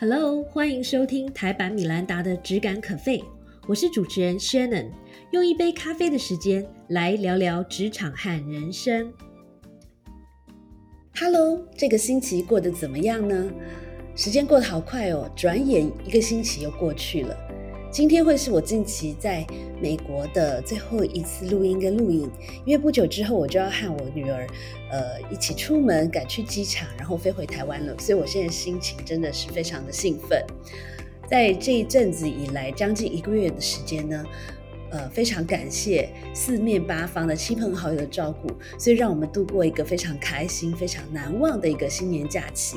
Hello，欢迎收听台版米兰达的只感可废，我是主持人 Shannon，用一杯咖啡的时间来聊聊职场和人生。Hello，这个星期过得怎么样呢？时间过得好快哦，转眼一个星期又过去了。今天会是我近期在美国的最后一次录音跟录影，因为不久之后我就要和我女儿，呃，一起出门赶去机场，然后飞回台湾了。所以我现在心情真的是非常的兴奋。在这一阵子以来，将近一个月的时间呢，呃，非常感谢四面八方的亲朋好友的照顾，所以让我们度过一个非常开心、非常难忘的一个新年假期。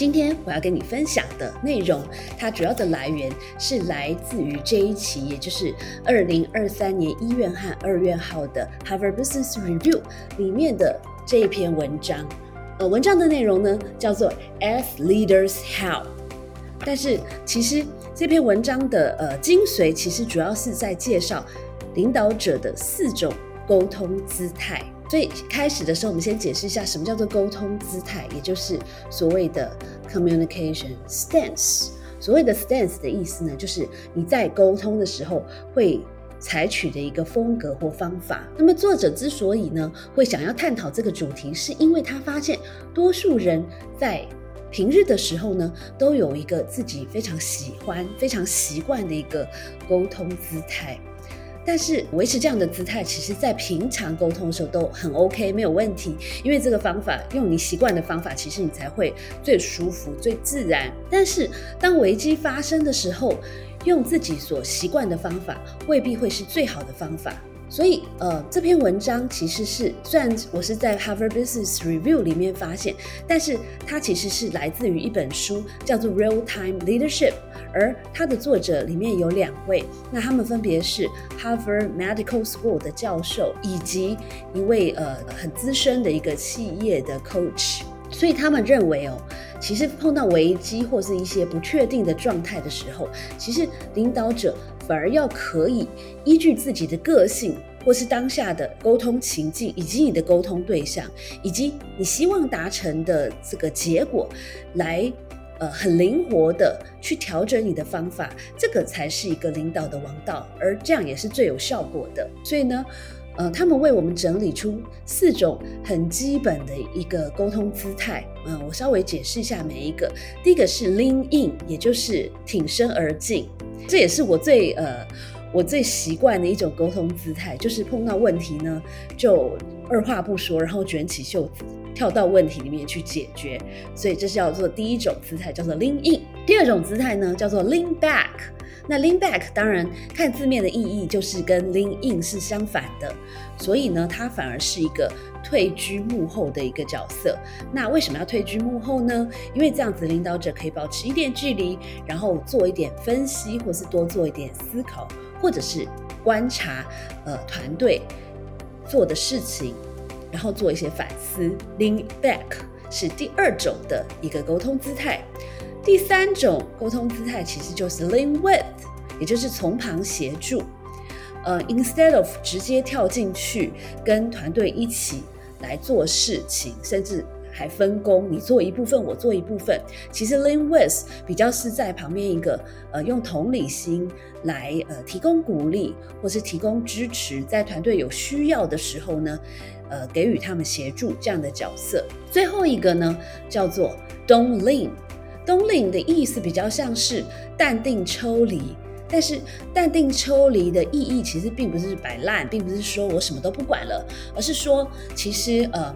今天我要跟你分享的内容，它主要的来源是来自于这一期，也就是二零二三年一月和二月号的 Harvard Business Review 里面的这一篇文章。呃，文章的内容呢叫做 As Leaders How，但是其实这篇文章的呃精髓，其实主要是在介绍领导者的四种沟通姿态。所以开始的时候，我们先解释一下什么叫做沟通姿态，也就是所谓的 communication stance。所谓的 stance 的意思呢，就是你在沟通的时候会采取的一个风格或方法。那么作者之所以呢会想要探讨这个主题，是因为他发现多数人在平日的时候呢，都有一个自己非常喜欢、非常习惯的一个沟通姿态。但是维持这样的姿态，其实在平常沟通的时候都很 OK，没有问题。因为这个方法用你习惯的方法，其实你才会最舒服、最自然。但是当危机发生的时候，用自己所习惯的方法，未必会是最好的方法。所以，呃，这篇文章其实是虽然我是在 Harvard Business Review 里面发现，但是它其实是来自于一本书，叫做 Real Time Leadership。而它的作者里面有两位，那他们分别是 Harvard Medical School 的教授，以及一位呃很资深的一个企业的 coach。所以他们认为哦，其实碰到危机或是一些不确定的状态的时候，其实领导者反而要可以依据自己的个性，或是当下的沟通情境，以及你的沟通对象，以及你希望达成的这个结果，来。呃，很灵活的去调整你的方法，这个才是一个领导的王道，而这样也是最有效果的。所以呢，呃，他们为我们整理出四种很基本的一个沟通姿态。嗯，我稍微解释一下每一个。第一个是 lean in，也就是挺身而进，这也是我最呃我最习惯的一种沟通姿态，就是碰到问题呢就二话不说，然后卷起袖子。跳到问题里面去解决，所以这是叫做第一种姿态，叫做 lean in。第二种姿态呢，叫做 lean back。那 lean back 当然看字面的意义就是跟 lean in 是相反的，所以呢，它反而是一个退居幕后的一个角色。那为什么要退居幕后呢？因为这样子领导者可以保持一点距离，然后做一点分析，或是多做一点思考，或者是观察呃团队做的事情。然后做一些反思，lean back 是第二种的一个沟通姿态。第三种沟通姿态其实就是 lean with，也就是从旁协助。呃，instead of 直接跳进去跟团队一起来做事情，甚至还分工，你做一部分，我做一部分。其实 lean with 比较是在旁边一个呃，用同理心来呃提供鼓励，或是提供支持，在团队有需要的时候呢。呃，给予他们协助这样的角色。最后一个呢，叫做 Don't lean。Don't lean 的意思比较像是淡定抽离，但是淡定抽离的意义其实并不是摆烂，并不是说我什么都不管了，而是说其实呃，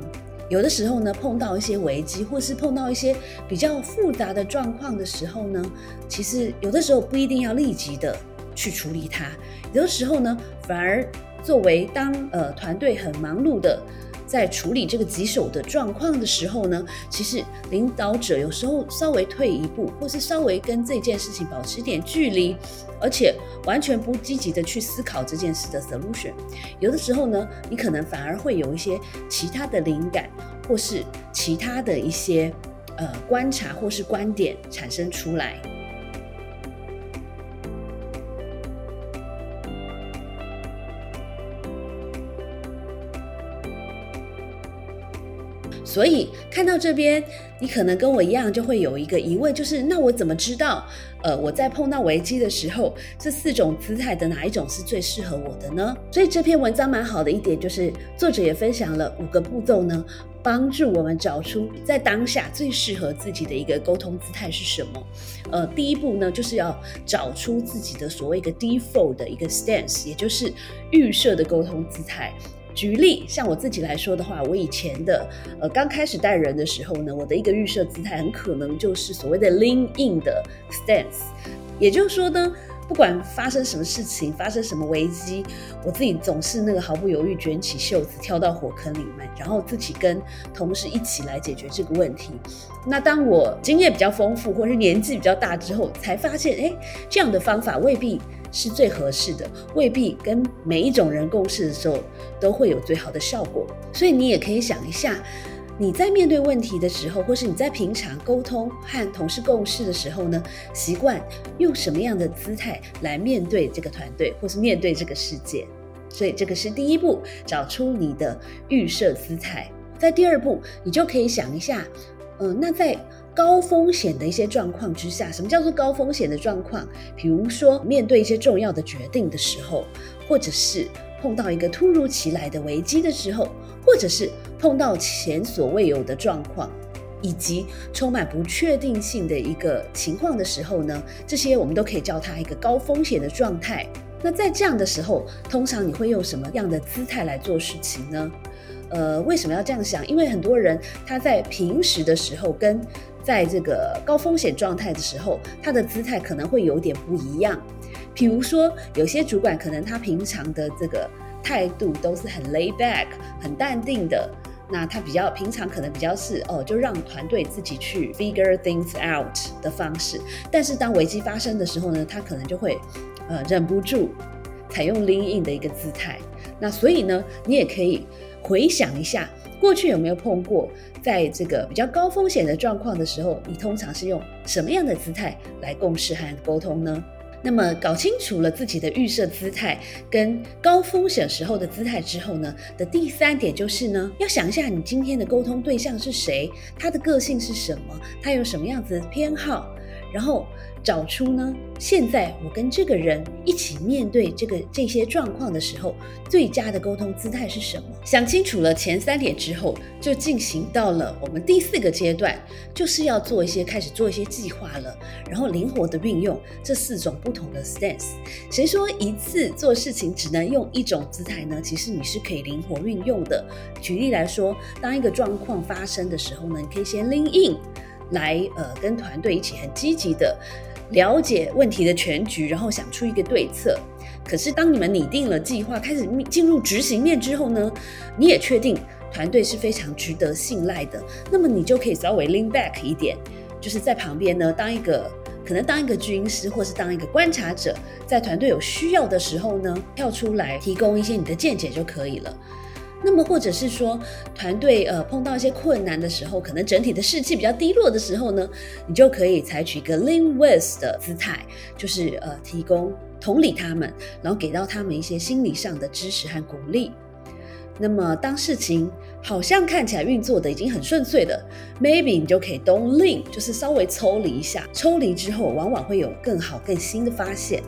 有的时候呢，碰到一些危机，或是碰到一些比较复杂的状况的时候呢，其实有的时候不一定要立即的去处理它，有的时候呢，反而。作为当呃团队很忙碌的在处理这个棘手的状况的时候呢，其实领导者有时候稍微退一步，或是稍微跟这件事情保持点距离，而且完全不积极的去思考这件事的 solution，有的时候呢，你可能反而会有一些其他的灵感，或是其他的一些呃观察或是观点产生出来。所以看到这边，你可能跟我一样，就会有一个疑问，就是那我怎么知道，呃，我在碰到危机的时候，这四种姿态的哪一种是最适合我的呢？所以这篇文章蛮好的一点，就是作者也分享了五个步骤呢，帮助我们找出在当下最适合自己的一个沟通姿态是什么。呃，第一步呢，就是要找出自己的所谓一个 default 的一个 stance，也就是预设的沟通姿态。举例，像我自己来说的话，我以前的呃刚开始带人的时候呢，我的一个预设姿态很可能就是所谓的 lean in 的 stance，也就是说呢，不管发生什么事情，发生什么危机，我自己总是那个毫不犹豫卷起袖子跳到火坑里面，然后自己跟同事一起来解决这个问题。那当我经验比较丰富，或是年纪比较大之后，才发现，哎，这样的方法未必。是最合适的，未必跟每一种人共事的时候都会有最好的效果。所以你也可以想一下，你在面对问题的时候，或是你在平常沟通和同事共事的时候呢，习惯用什么样的姿态来面对这个团队，或是面对这个世界。所以这个是第一步，找出你的预设姿态。在第二步，你就可以想一下，嗯，那在。高风险的一些状况之下，什么叫做高风险的状况？比如说面对一些重要的决定的时候，或者是碰到一个突如其来的危机的时候，或者是碰到前所未有的状况，以及充满不确定性的一个情况的时候呢？这些我们都可以叫它一个高风险的状态。那在这样的时候，通常你会用什么样的姿态来做事情呢？呃，为什么要这样想？因为很多人他在平时的时候跟在这个高风险状态的时候，他的姿态可能会有点不一样。比如说，有些主管可能他平常的这个态度都是很 lay back、很淡定的，那他比较平常可能比较是哦，就让团队自己去 figure things out 的方式。但是当危机发生的时候呢，他可能就会呃忍不住采用 lean in 的一个姿态。那所以呢，你也可以回想一下。过去有没有碰过，在这个比较高风险的状况的时候，你通常是用什么样的姿态来共事和沟通呢？那么搞清楚了自己的预设姿态跟高风险时候的姿态之后呢，的第三点就是呢，要想一下你今天的沟通对象是谁，他的个性是什么，他有什么样子的偏好，然后。找出呢，现在我跟这个人一起面对这个这些状况的时候，最佳的沟通姿态是什么？想清楚了前三点之后，就进行到了我们第四个阶段，就是要做一些开始做一些计划了，然后灵活的运用这四种不同的 stance。谁说一次做事情只能用一种姿态呢？其实你是可以灵活运用的。举例来说，当一个状况发生的时候呢，你可以先 lean in，来呃跟团队一起很积极的。了解问题的全局，然后想出一个对策。可是，当你们拟定了计划，开始进入执行面之后呢，你也确定团队是非常值得信赖的，那么你就可以稍微 lean back 一点，就是在旁边呢，当一个可能当一个军师，或是当一个观察者，在团队有需要的时候呢，跳出来提供一些你的见解就可以了。那么，或者是说，团队呃碰到一些困难的时候，可能整体的士气比较低落的时候呢，你就可以采取一个 lean with 的姿态，就是呃提供同理他们，然后给到他们一些心理上的支持和鼓励。那么，当事情好像看起来运作的已经很顺遂的，maybe 你就可以 don't lean，就是稍微抽离一下。抽离之后，往往会有更好、更新的发现。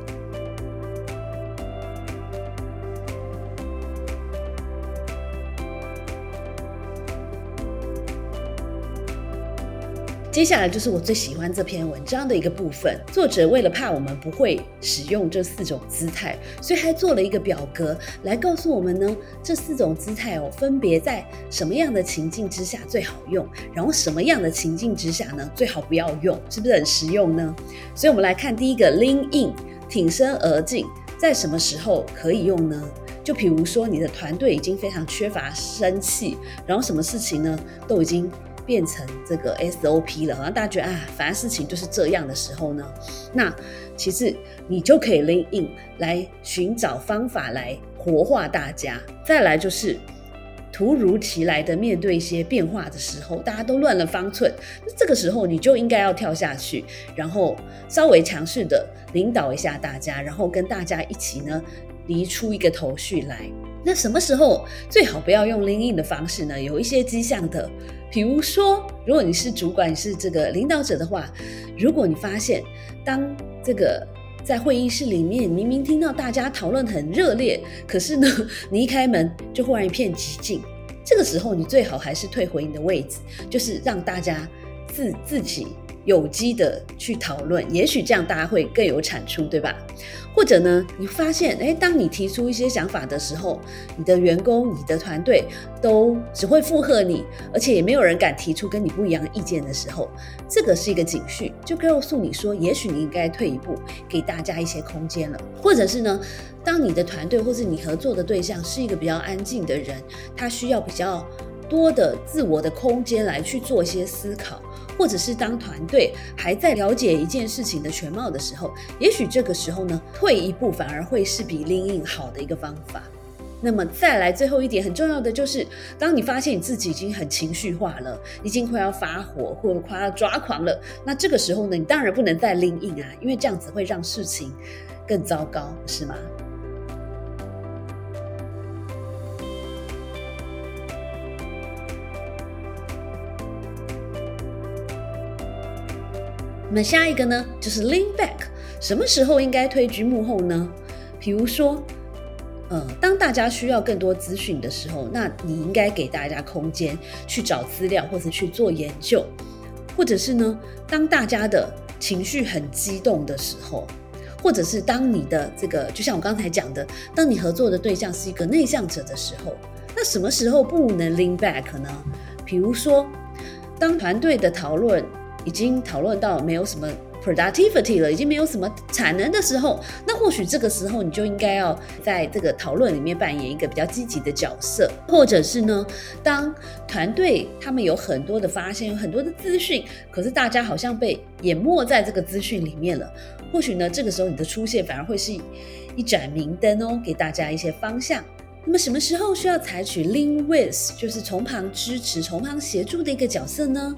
接下来就是我最喜欢这篇文章的一个部分。作者为了怕我们不会使用这四种姿态，所以还做了一个表格来告诉我们呢，这四种姿态哦，分别在什么样的情境之下最好用，然后什么样的情境之下呢，最好不要用，是不是很实用呢？所以我们来看第一个 lean in，挺身而进，在什么时候可以用呢？就比如说你的团队已经非常缺乏生气，然后什么事情呢，都已经。变成这个 SOP 了，好像大家觉得啊，凡事情就是这样的时候呢，那其实你就可以 lean in 来寻找方法来活化大家。再来就是突如其来的面对一些变化的时候，大家都乱了方寸，那这个时候你就应该要跳下去，然后稍微强势的领导一下大家，然后跟大家一起呢离出一个头绪来。那什么时候最好不要用 lean in 的方式呢？有一些迹象的，比如说，如果你是主管，你是这个领导者的话，如果你发现当这个在会议室里面明明听到大家讨论很热烈，可是呢，你一开门就忽然一片寂静，这个时候你最好还是退回你的位置，就是让大家自自己。有机的去讨论，也许这样大家会更有产出，对吧？或者呢，你发现，哎，当你提出一些想法的时候，你的员工、你的团队都只会附和你，而且也没有人敢提出跟你不一样的意见的时候，这个是一个警讯，就告诉你说，也许你应该退一步，给大家一些空间了。或者是呢，当你的团队或是你合作的对象是一个比较安静的人，他需要比较多的自我的空间来去做一些思考。或者是当团队还在了解一件事情的全貌的时候，也许这个时候呢，退一步反而会是比 lean in 好的一个方法。那么再来最后一点很重要的就是，当你发现你自己已经很情绪化了，已经快要发火或者快要抓狂了，那这个时候呢，你当然不能再 lean in 啊，因为这样子会让事情更糟糕，是吗？那下一个呢，就是 lean back，什么时候应该退居幕后呢？比如说，呃，当大家需要更多资讯的时候，那你应该给大家空间去找资料或者去做研究，或者是呢，当大家的情绪很激动的时候，或者是当你的这个，就像我刚才讲的，当你合作的对象是一个内向者的时候，那什么时候不能 lean back 呢？比如说，当团队的讨论。已经讨论到没有什么 productivity 了，已经没有什么产能的时候，那或许这个时候你就应该要在这个讨论里面扮演一个比较积极的角色，或者是呢，当团队他们有很多的发现，有很多的资讯，可是大家好像被淹没在这个资讯里面了，或许呢，这个时候你的出现反而会是一盏明灯哦，给大家一些方向。那么什么时候需要采取 lean with，就是从旁支持、从旁协助的一个角色呢？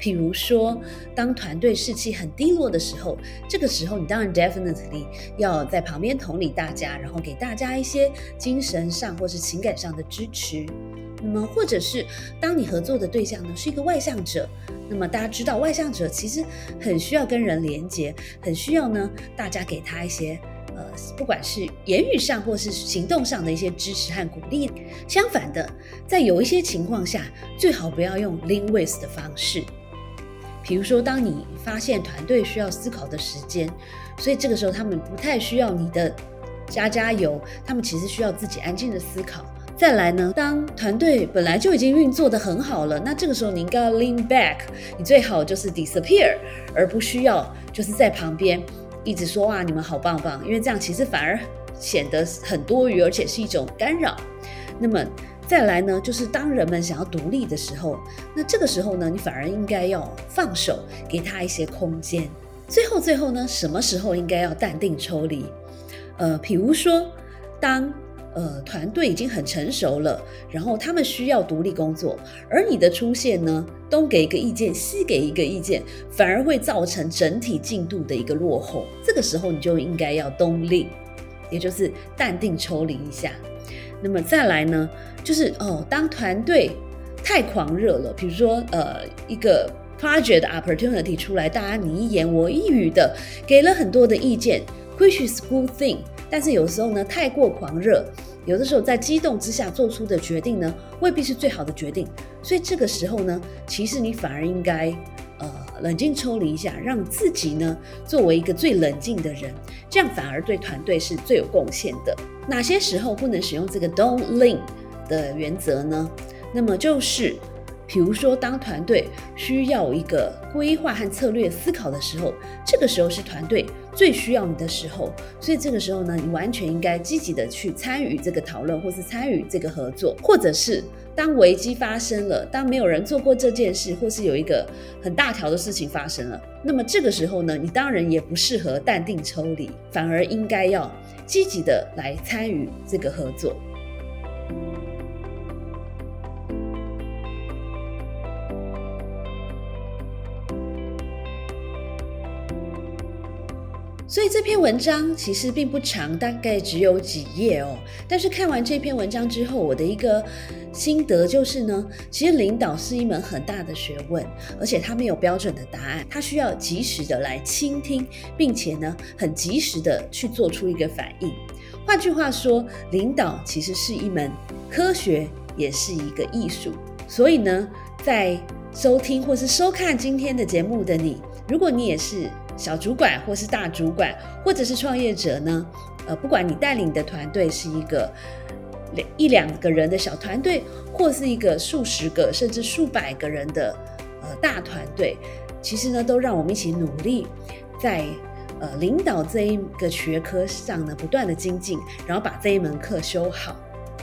譬如说，当团队士气很低落的时候，这个时候你当然 definitely 要在旁边同理大家，然后给大家一些精神上或是情感上的支持。那么，或者是当你合作的对象呢是一个外向者，那么大家知道外向者其实很需要跟人连接，很需要呢大家给他一些呃，不管是言语上或是行动上的一些支持和鼓励。相反的，在有一些情况下，最好不要用 lean with 的方式。比如说，当你发现团队需要思考的时间，所以这个时候他们不太需要你的加加油，他们其实需要自己安静的思考。再来呢，当团队本来就已经运作的很好了，那这个时候你应该要 lean back，你最好就是 disappear，而不需要就是在旁边一直说哇你们好棒棒，因为这样其实反而显得很多余，而且是一种干扰。那么。再来呢，就是当人们想要独立的时候，那这个时候呢，你反而应该要放手，给他一些空间。最后，最后呢，什么时候应该要淡定抽离？呃，比如说，当呃团队已经很成熟了，然后他们需要独立工作，而你的出现呢，东给一个意见，西给一个意见，反而会造成整体进度的一个落后。这个时候，你就应该要东立，也就是淡定抽离一下。那么再来呢，就是哦，当团队太狂热了，比如说呃一个 project opportunity 出来，大家你一言我一语的给了很多的意见，which is good thing。但是有时候呢，太过狂热，有的时候在激动之下做出的决定呢，未必是最好的决定。所以这个时候呢，其实你反而应该。呃，冷静抽离一下，让自己呢作为一个最冷静的人，这样反而对团队是最有贡献的。哪些时候不能使用这个 Don't Lean 的原则呢？那么就是，比如说当团队需要一个规划和策略思考的时候，这个时候是团队最需要你的时候，所以这个时候呢，你完全应该积极的去参与这个讨论，或是参与这个合作，或者是。当危机发生了，当没有人做过这件事，或是有一个很大条的事情发生了，那么这个时候呢，你当然也不适合淡定抽离，反而应该要积极的来参与这个合作。所以这篇文章其实并不长，大概只有几页哦。但是看完这篇文章之后，我的一个心得就是呢，其实领导是一门很大的学问，而且它没有标准的答案，它需要及时的来倾听，并且呢，很及时的去做出一个反应。换句话说，领导其实是一门科学，也是一个艺术。所以呢，在收听或是收看今天的节目的你，如果你也是。小主管或是大主管，或者是创业者呢？呃，不管你带领的团队是一个两一两个人的小团队，或是一个数十个甚至数百个人的呃大团队，其实呢，都让我们一起努力，在呃领导这一个学科上呢，不断的精进，然后把这一门课修好。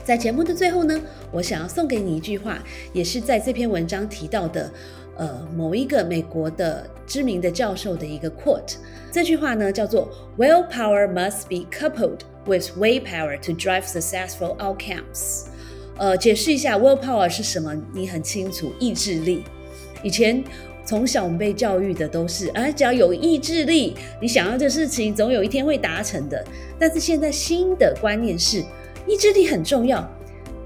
在节目的最后呢，我想要送给你一句话，也是在这篇文章提到的。呃，某一个美国的知名的教授的一个 quote，这句话呢叫做 “Willpower must be coupled with way power to drive successful outcomes”。呃，解释一下 willpower 是什么，你很清楚，意志力。以前从小我们被教育的都是，哎，只要有意志力，你想要的事情总有一天会达成的。但是现在新的观念是，意志力很重要，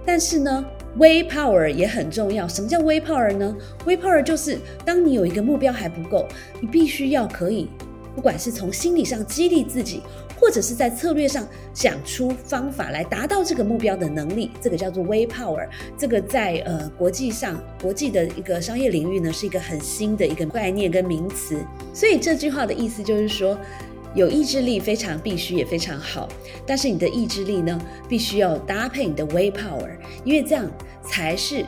但是呢微 power 也很重要。什么叫微 power 呢微 power 就是当你有一个目标还不够，你必须要可以，不管是从心理上激励自己，或者是在策略上想出方法来达到这个目标的能力，这个叫做微 power。这个在呃国际上，国际的一个商业领域呢，是一个很新的一个概念跟名词。所以这句话的意思就是说。有意志力非常必须也非常好，但是你的意志力呢，必须要搭配你的 way power，因为这样才是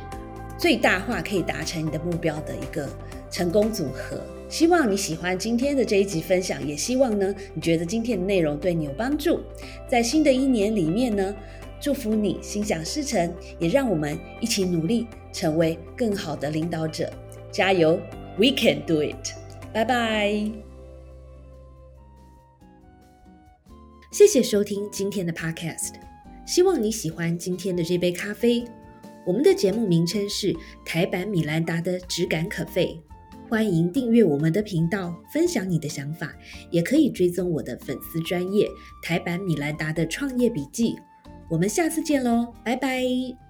最大化可以达成你的目标的一个成功组合。希望你喜欢今天的这一集分享，也希望呢，你觉得今天的内容对你有帮助。在新的一年里面呢，祝福你心想事成，也让我们一起努力成为更好的领导者，加油，We can do it！拜拜。谢谢收听今天的 Podcast，希望你喜欢今天的这杯咖啡。我们的节目名称是台版米兰达的质感可废，欢迎订阅我们的频道，分享你的想法，也可以追踪我的粉丝专业台版米兰达的创业笔记。我们下次见喽，拜拜。